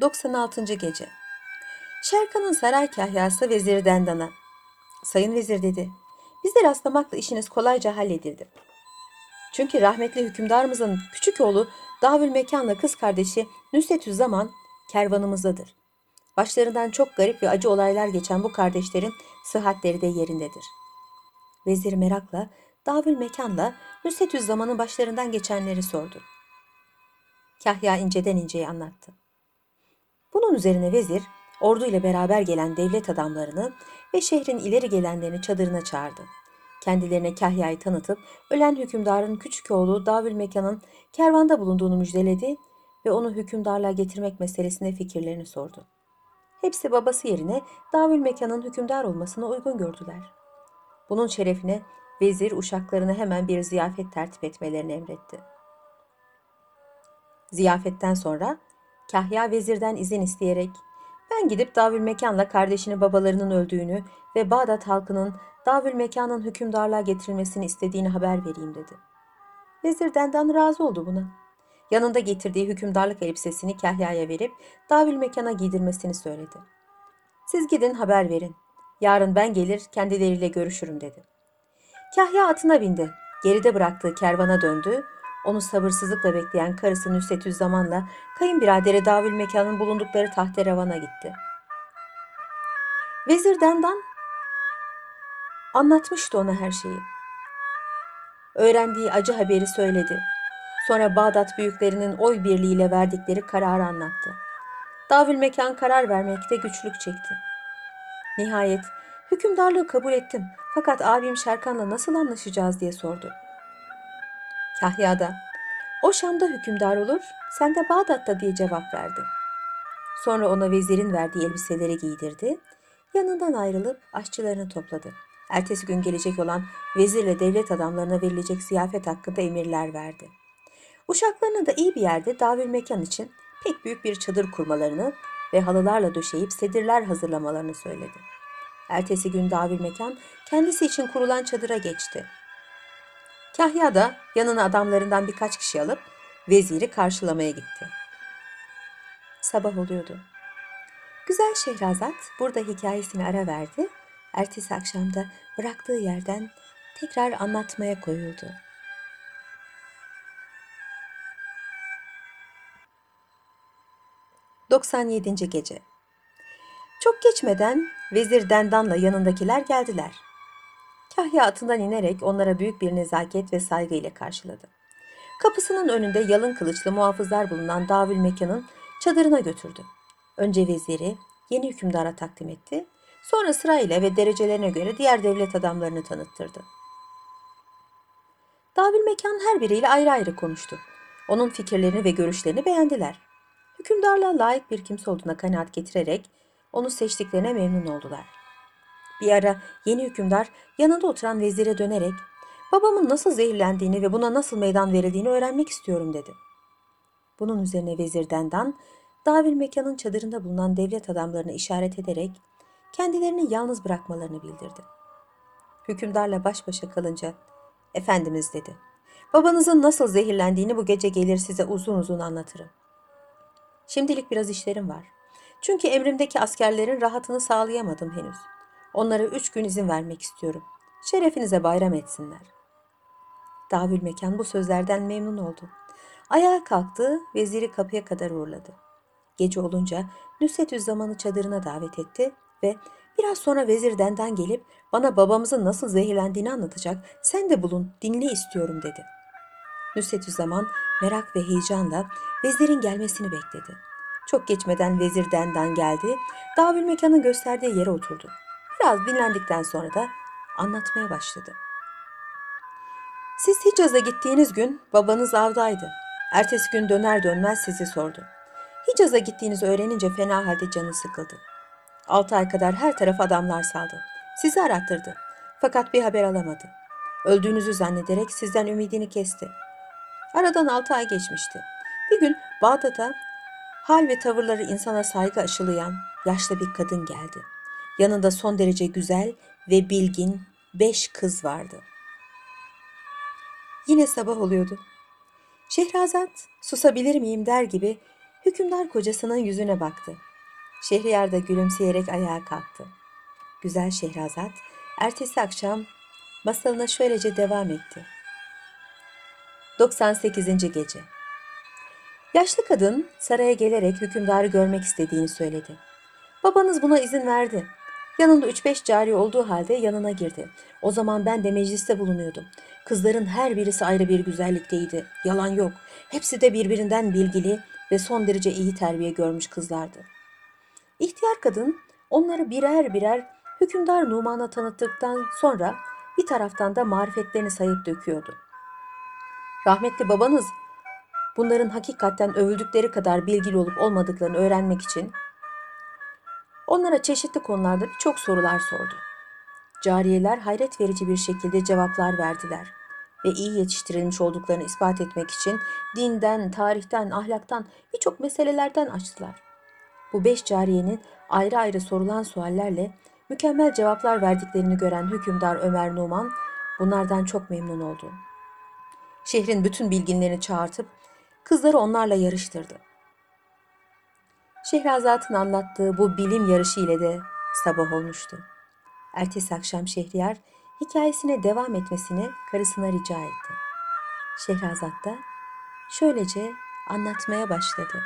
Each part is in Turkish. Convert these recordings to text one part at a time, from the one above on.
96. Gece Şerkan'ın saray kahyası Vezir Dendan'a. Sayın Vezir dedi. Bizi rastlamakla işiniz kolayca halledildi. Çünkü rahmetli hükümdarımızın küçük oğlu Davül Mekan'la kız kardeşi Nüsetü Zaman kervanımızdadır. Başlarından çok garip ve acı olaylar geçen bu kardeşlerin sıhhatleri de yerindedir. Vezir merakla Davül Mekan'la Nüsetü Zaman'ın başlarından geçenleri sordu. Kahya inceden inceye anlattı. Bunun üzerine vezir ordu ile beraber gelen devlet adamlarını ve şehrin ileri gelenlerini çadırına çağırdı. Kendilerine Kahya'yı tanıtıp ölen hükümdarın küçük oğlu Davül Mekan'ın kervanda bulunduğunu müjdeledi ve onu hükümdarlığa getirmek meselesine fikirlerini sordu. Hepsi babası yerine Davül Mekan'ın hükümdar olmasına uygun gördüler. Bunun şerefine vezir uşaklarına hemen bir ziyafet tertip etmelerini emretti. Ziyafetten sonra Kahya vezirden izin isteyerek ben gidip Davül Mekan'la kardeşini babalarının öldüğünü ve Bağdat halkının Davül Mekan'ın hükümdarlığa getirilmesini istediğini haber vereyim dedi. Vezir Dendan razı oldu buna. Yanında getirdiği hükümdarlık elbisesini Kahya'ya verip Davül Mekan'a giydirmesini söyledi. Siz gidin haber verin. Yarın ben gelir kendileriyle görüşürüm dedi. Kahya atına bindi. Geride bıraktığı kervana döndü. Onu sabırsızlıkla bekleyen karısı Nüsetüzzaman'la kayınbiraderi Davül Mekan'ın bulundukları tahterevan'a gitti. Vezir Dendan anlatmıştı ona her şeyi. Öğrendiği acı haberi söyledi. Sonra Bağdat büyüklerinin oy birliğiyle verdikleri kararı anlattı. Davül Mekan karar vermekte güçlük çekti. Nihayet hükümdarlığı kabul ettim fakat abim Şerkan'la nasıl anlaşacağız diye sordu. Kahya da o Şam'da hükümdar olur, sen de Bağdat'ta diye cevap verdi. Sonra ona vezirin verdiği elbiseleri giydirdi, yanından ayrılıp aşçılarını topladı. Ertesi gün gelecek olan vezirle devlet adamlarına verilecek ziyafet hakkında emirler verdi. Uşaklarına da iyi bir yerde davül mekan için pek büyük bir çadır kurmalarını ve halılarla döşeyip sedirler hazırlamalarını söyledi. Ertesi gün davül mekan kendisi için kurulan çadıra geçti. Kahya da yanına adamlarından birkaç kişi alıp veziri karşılamaya gitti. Sabah oluyordu. Güzel Şehrazat burada hikayesini ara verdi. Ertesi akşamda bıraktığı yerden tekrar anlatmaya koyuldu. ...97. Gece Çok geçmeden Vezir Dendan'la yanındakiler geldiler. Kahya atından inerek onlara büyük bir nezaket ve saygı ile karşıladı. Kapısının önünde yalın kılıçlı muhafızlar bulunan Davül Mekan'ın çadırına götürdü. Önce veziri yeni hükümdara takdim etti. Sonra sırayla ve derecelerine göre diğer devlet adamlarını tanıttırdı. Davül Mekan her biriyle ayrı ayrı konuştu. Onun fikirlerini ve görüşlerini beğendiler. Hükümdarlığa layık bir kimse olduğuna kanaat getirerek onu seçtiklerine memnun oldular. Bir ara yeni hükümdar yanında oturan vezire dönerek babamın nasıl zehirlendiğini ve buna nasıl meydan verildiğini öğrenmek istiyorum dedi. Bunun üzerine vezir Dendan, Davil Mekan'ın çadırında bulunan devlet adamlarını işaret ederek kendilerini yalnız bırakmalarını bildirdi. Hükümdarla baş başa kalınca, Efendimiz dedi, babanızın nasıl zehirlendiğini bu gece gelir size uzun uzun anlatırım. Şimdilik biraz işlerim var. Çünkü emrimdeki askerlerin rahatını sağlayamadım henüz. Onlara üç gün izin vermek istiyorum. Şerefinize bayram etsinler. Davül Mekan bu sözlerden memnun oldu. Ayağa kalktı, veziri kapıya kadar uğurladı. Gece olunca Nüsetüzzaman'ı çadırına davet etti ve biraz sonra vezir Dendan gelip bana babamızın nasıl zehirlendiğini anlatacak, sen de bulun, dinle istiyorum dedi. Nüsetüzzaman merak ve heyecanla vezirin gelmesini bekledi. Çok geçmeden vezir Dendan geldi, Davül Mekan'ın gösterdiği yere oturdu. Biraz dinlendikten sonra da anlatmaya başladı. Siz Hicaz'a gittiğiniz gün babanız avdaydı. Ertesi gün döner dönmez sizi sordu. Hicaz'a gittiğinizi öğrenince fena halde canı sıkıldı. Altı ay kadar her taraf adamlar saldı. Sizi arattırdı. Fakat bir haber alamadı. Öldüğünüzü zannederek sizden ümidini kesti. Aradan altı ay geçmişti. Bir gün Bağdat'a hal ve tavırları insana saygı aşılayan yaşlı bir kadın geldi. Yanında son derece güzel ve bilgin beş kız vardı. Yine sabah oluyordu. Şehrazat susabilir miyim der gibi Hükümdar kocasının yüzüne baktı. Şehriyar da gülümseyerek ayağa kalktı. Güzel Şehrazat ertesi akşam masalına şöylece devam etti. 98. Gece Yaşlı kadın saraya gelerek hükümdarı görmek istediğini söyledi. Babanız buna izin verdi. Yanında üç beş cari olduğu halde yanına girdi. O zaman ben de mecliste bulunuyordum. Kızların her birisi ayrı bir güzellikteydi. Yalan yok. Hepsi de birbirinden bilgili ve son derece iyi terbiye görmüş kızlardı. İhtiyar kadın onları birer birer hükümdar Numan'a tanıttıktan sonra bir taraftan da marifetlerini sayıp döküyordu. Rahmetli babanız bunların hakikatten övüldükleri kadar bilgili olup olmadıklarını öğrenmek için onlara çeşitli konularda birçok sorular sordu. Cariyeler hayret verici bir şekilde cevaplar verdiler ve iyi yetiştirilmiş olduklarını ispat etmek için dinden, tarihten, ahlaktan birçok meselelerden açtılar. Bu beş cariyenin ayrı ayrı sorulan suallerle mükemmel cevaplar verdiklerini gören hükümdar Ömer Numan bunlardan çok memnun oldu. Şehrin bütün bilginlerini çağırtıp kızları onlarla yarıştırdı. Şehrazat'ın anlattığı bu bilim yarışı ile de sabah olmuştu. Ertesi akşam Şehriyar hikayesine devam etmesini karısına rica etti. Şehrazat da şöylece anlatmaya başladı.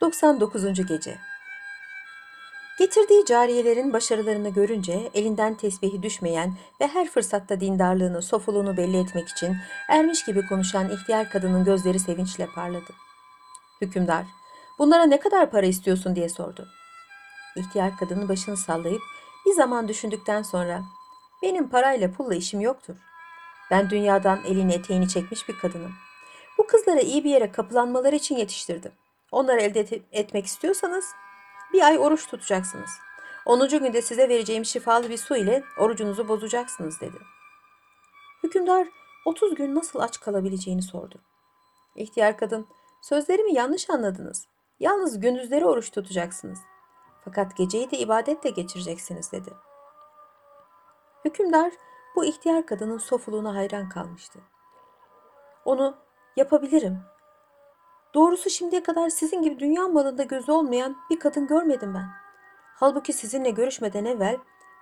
...99. Gece Getirdiği cariyelerin başarılarını görünce elinden tesbihi düşmeyen ve her fırsatta dindarlığını, sofuluğunu belli etmek için ermiş gibi konuşan ihtiyar kadının gözleri sevinçle parladı. Hükümdar, bunlara ne kadar para istiyorsun diye sordu. İhtiyar kadının başını sallayıp bir zaman düşündükten sonra benim parayla pulla işim yoktur. Ben dünyadan elini eteğini çekmiş bir kadınım. Bu kızlara iyi bir yere kapılanmaları için yetiştirdim. Onları elde et- etmek istiyorsanız bir ay oruç tutacaksınız. 10. günde size vereceğim şifalı bir su ile orucunuzu bozacaksınız dedi. Hükümdar 30 gün nasıl aç kalabileceğini sordu. İhtiyar kadın, sözlerimi yanlış anladınız. Yalnız gündüzleri oruç tutacaksınız. Fakat geceyi de ibadetle geçireceksiniz dedi. Hükümdar bu ihtiyar kadının sofuluğuna hayran kalmıştı. Onu yapabilirim. Doğrusu şimdiye kadar sizin gibi dünya malında gözü olmayan bir kadın görmedim ben. Halbuki sizinle görüşmeden evvel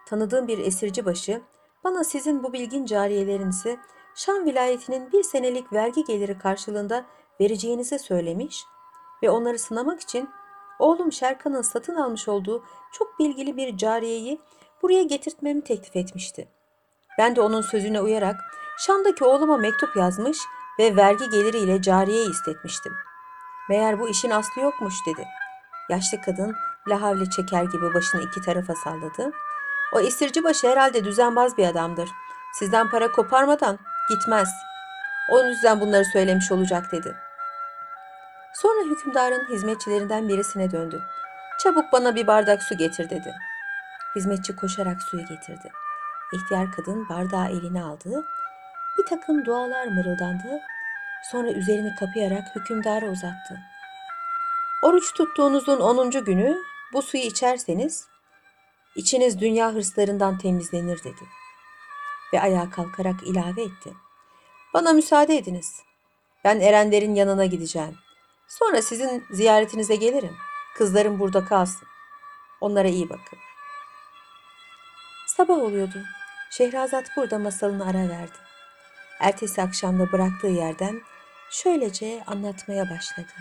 tanıdığım bir esirci başı bana sizin bu bilgin cariyelerinizi Şam vilayetinin bir senelik vergi geliri karşılığında vereceğinizi söylemiş ve onları sınamak için oğlum Şerkan'ın satın almış olduğu çok bilgili bir cariyeyi buraya getirtmemi teklif etmişti. Ben de onun sözüne uyarak Şam'daki oğluma mektup yazmış ve vergi geliriyle cariye istetmiştim. Meğer bu işin aslı yokmuş dedi. Yaşlı kadın lahavle çeker gibi başını iki tarafa salladı. O esirci başı herhalde düzenbaz bir adamdır. Sizden para koparmadan gitmez. O yüzden bunları söylemiş olacak dedi. Sonra hükümdarın hizmetçilerinden birisine döndü. Çabuk bana bir bardak su getir dedi. Hizmetçi koşarak suyu getirdi. İhtiyar kadın bardağı eline aldı. Bir takım dualar mırıldandı. Sonra üzerini kapayarak hükümdara uzattı. Oruç tuttuğunuzun 10. günü bu suyu içerseniz içiniz dünya hırslarından temizlenir dedi. Ve ayağa kalkarak ilave etti. Bana müsaade ediniz. Ben erenlerin yanına gideceğim. Sonra sizin ziyaretinize gelirim. Kızlarım burada kalsın. Onlara iyi bakın. Sabah oluyordu. Şehrazat burada masalını ara verdi. Ertesi akşamda bıraktığı yerden şöylece anlatmaya başladı.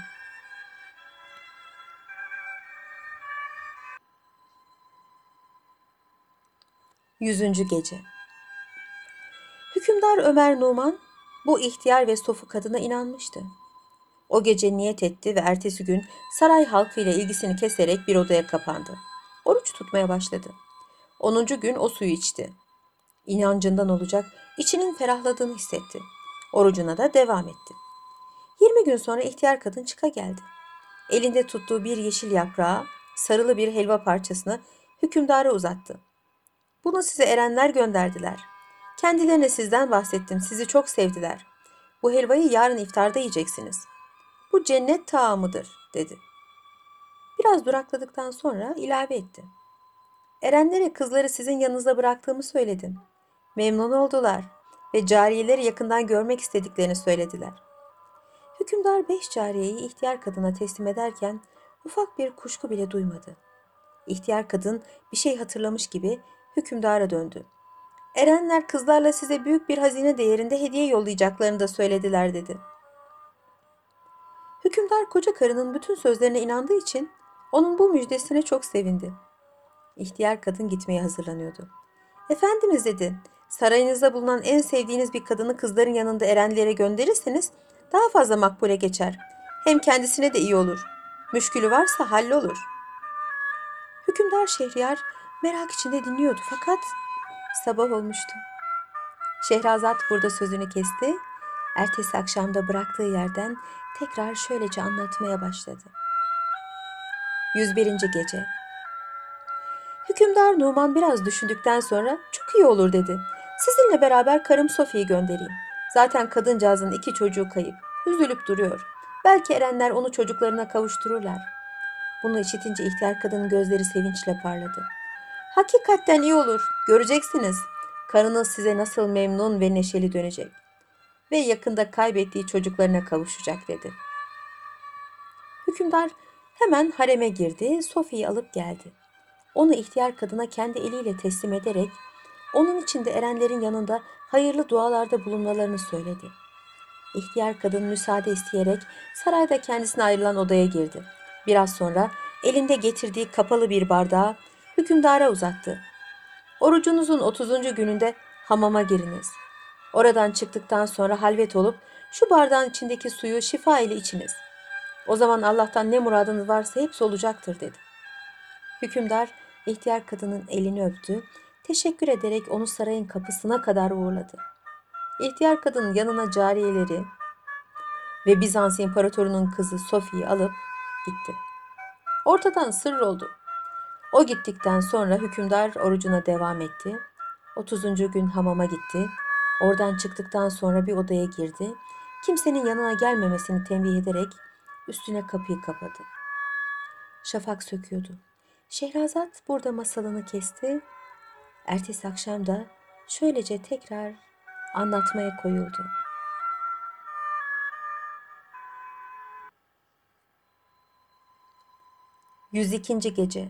Yüzüncü Gece Hükümdar Ömer Numan bu ihtiyar ve sofu kadına inanmıştı. O gece niyet etti ve ertesi gün saray halkıyla ilgisini keserek bir odaya kapandı. Oruç tutmaya başladı. Onuncu gün o suyu içti. İnancından olacak içinin ferahladığını hissetti. Orucuna da devam etti. Yirmi gün sonra ihtiyar kadın çıka geldi. Elinde tuttuğu bir yeşil yaprağı, sarılı bir helva parçasını hükümdara uzattı. Bunu size erenler gönderdiler. Kendilerine sizden bahsettim, sizi çok sevdiler. Bu helvayı yarın iftarda yiyeceksiniz. Bu cennet taamıdır, dedi. Biraz durakladıktan sonra ilave etti. Erenlere kızları sizin yanınızda bıraktığımı söyledim. Memnun oldular ve cariyeleri yakından görmek istediklerini söylediler. Hükümdar beş cariyeyi ihtiyar kadına teslim ederken ufak bir kuşku bile duymadı. İhtiyar kadın bir şey hatırlamış gibi hükümdara döndü. Erenler kızlarla size büyük bir hazine değerinde hediye yollayacaklarını da söylediler dedi. Hükümdar koca karının bütün sözlerine inandığı için onun bu müjdesine çok sevindi. İhtiyar kadın gitmeye hazırlanıyordu. Efendimiz dedi, sarayınızda bulunan en sevdiğiniz bir kadını kızların yanında erenlere gönderirseniz daha fazla makbule geçer. Hem kendisine de iyi olur. Müşkülü varsa hallolur. Hükümdar Şehriyar merak içinde dinliyordu fakat sabah olmuştu. Şehrazat burada sözünü kesti. Ertesi akşamda bıraktığı yerden tekrar şöylece anlatmaya başladı. 101. Gece Hükümdar Numan biraz düşündükten sonra çok iyi olur dedi. Sizinle beraber karım Sofi'yi göndereyim. Zaten kadıncağızın iki çocuğu kayıp. Üzülüp duruyor. Belki erenler onu çocuklarına kavuştururlar. Bunu işitince ihtiyar kadının gözleri sevinçle parladı. Hakikaten iyi olur. Göreceksiniz. Karınız size nasıl memnun ve neşeli dönecek. Ve yakında kaybettiği çocuklarına kavuşacak dedi. Hükümdar hemen hareme girdi, Sofi'yi alıp geldi. Onu ihtiyar kadına kendi eliyle teslim ederek onun için de erenlerin yanında hayırlı dualarda bulunmalarını söyledi. İhtiyar kadın müsaade isteyerek sarayda kendisine ayrılan odaya girdi. Biraz sonra elinde getirdiği kapalı bir bardağı hükümdara uzattı. Orucunuzun 30. gününde hamama giriniz. Oradan çıktıktan sonra halvet olup şu bardağın içindeki suyu şifa ile içiniz. O zaman Allah'tan ne muradınız varsa hepsi olacaktır dedi. Hükümdar ihtiyar kadının elini öptü, teşekkür ederek onu sarayın kapısına kadar uğurladı. İhtiyar kadın yanına cariyeleri ve Bizans imparatorunun kızı Sofi'yi alıp gitti. Ortadan sır oldu. O gittikten sonra hükümdar orucuna devam etti. 30. gün hamama gitti. Oradan çıktıktan sonra bir odaya girdi. Kimsenin yanına gelmemesini tembih ederek üstüne kapıyı kapadı. Şafak söküyordu. Şehrazat burada masalını kesti. Ertesi akşam da şöylece tekrar anlatmaya koyuldu. Yüz ikinci gece.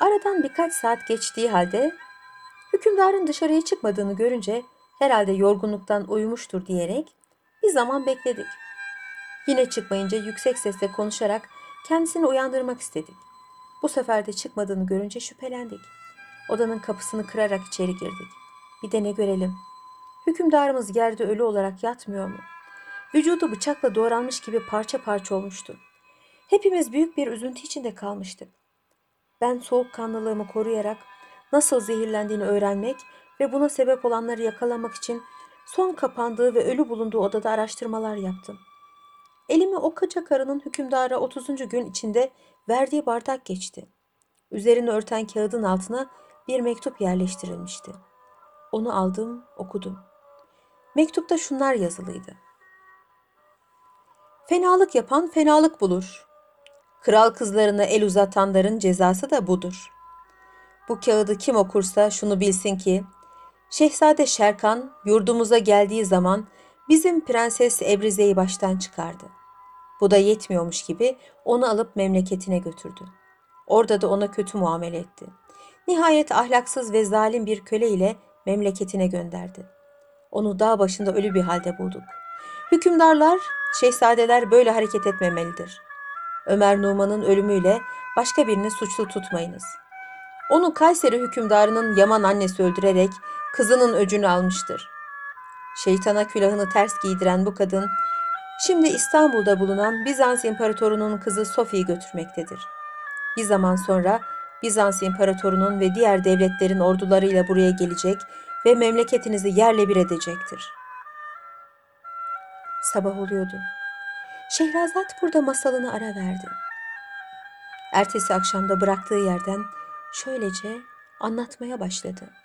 Aradan birkaç saat geçtiği halde hükümdarın dışarıya çıkmadığını görünce herhalde yorgunluktan uyumuştur diyerek bir zaman bekledik. Yine çıkmayınca yüksek sesle konuşarak kendisini uyandırmak istedik. Bu sefer de çıkmadığını görünce şüphelendik. Odanın kapısını kırarak içeri girdik. Bir de ne görelim. Hükümdarımız yerde ölü olarak yatmıyor mu? Vücudu bıçakla doğranmış gibi parça parça olmuştu. Hepimiz büyük bir üzüntü içinde kalmıştık. Ben soğukkanlılığımı koruyarak nasıl zehirlendiğini öğrenmek ve buna sebep olanları yakalamak için son kapandığı ve ölü bulunduğu odada araştırmalar yaptım. Elimi o koca karının hükümdara 30. gün içinde verdiği bardak geçti. Üzerini örten kağıdın altına bir mektup yerleştirilmişti. Onu aldım, okudum. Mektupta şunlar yazılıydı. Fenalık yapan fenalık bulur. Kral kızlarına el uzatanların cezası da budur. Bu kağıdı kim okursa şunu bilsin ki, Şehzade Şerkan yurdumuza geldiği zaman bizim Prenses Ebrize'yi baştan çıkardı. Bu da yetmiyormuş gibi onu alıp memleketine götürdü. Orada da ona kötü muamele etti. Nihayet ahlaksız ve zalim bir köle ile memleketine gönderdi. Onu dağ başında ölü bir halde bulduk. Hükümdarlar, şehzadeler böyle hareket etmemelidir. Ömer Numan'ın ölümüyle başka birini suçlu tutmayınız. Onu Kayseri hükümdarının Yaman annesi öldürerek kızının öcünü almıştır. Şeytana külahını ters giydiren bu kadın, şimdi İstanbul'da bulunan Bizans imparatorunun kızı Sofi'yi götürmektedir. Bir zaman sonra Bizans imparatorunun ve diğer devletlerin ordularıyla buraya gelecek ve memleketinizi yerle bir edecektir. Sabah oluyordu. Şehrazat burada masalını ara verdi. Ertesi akşamda bıraktığı yerden şöylece anlatmaya başladı.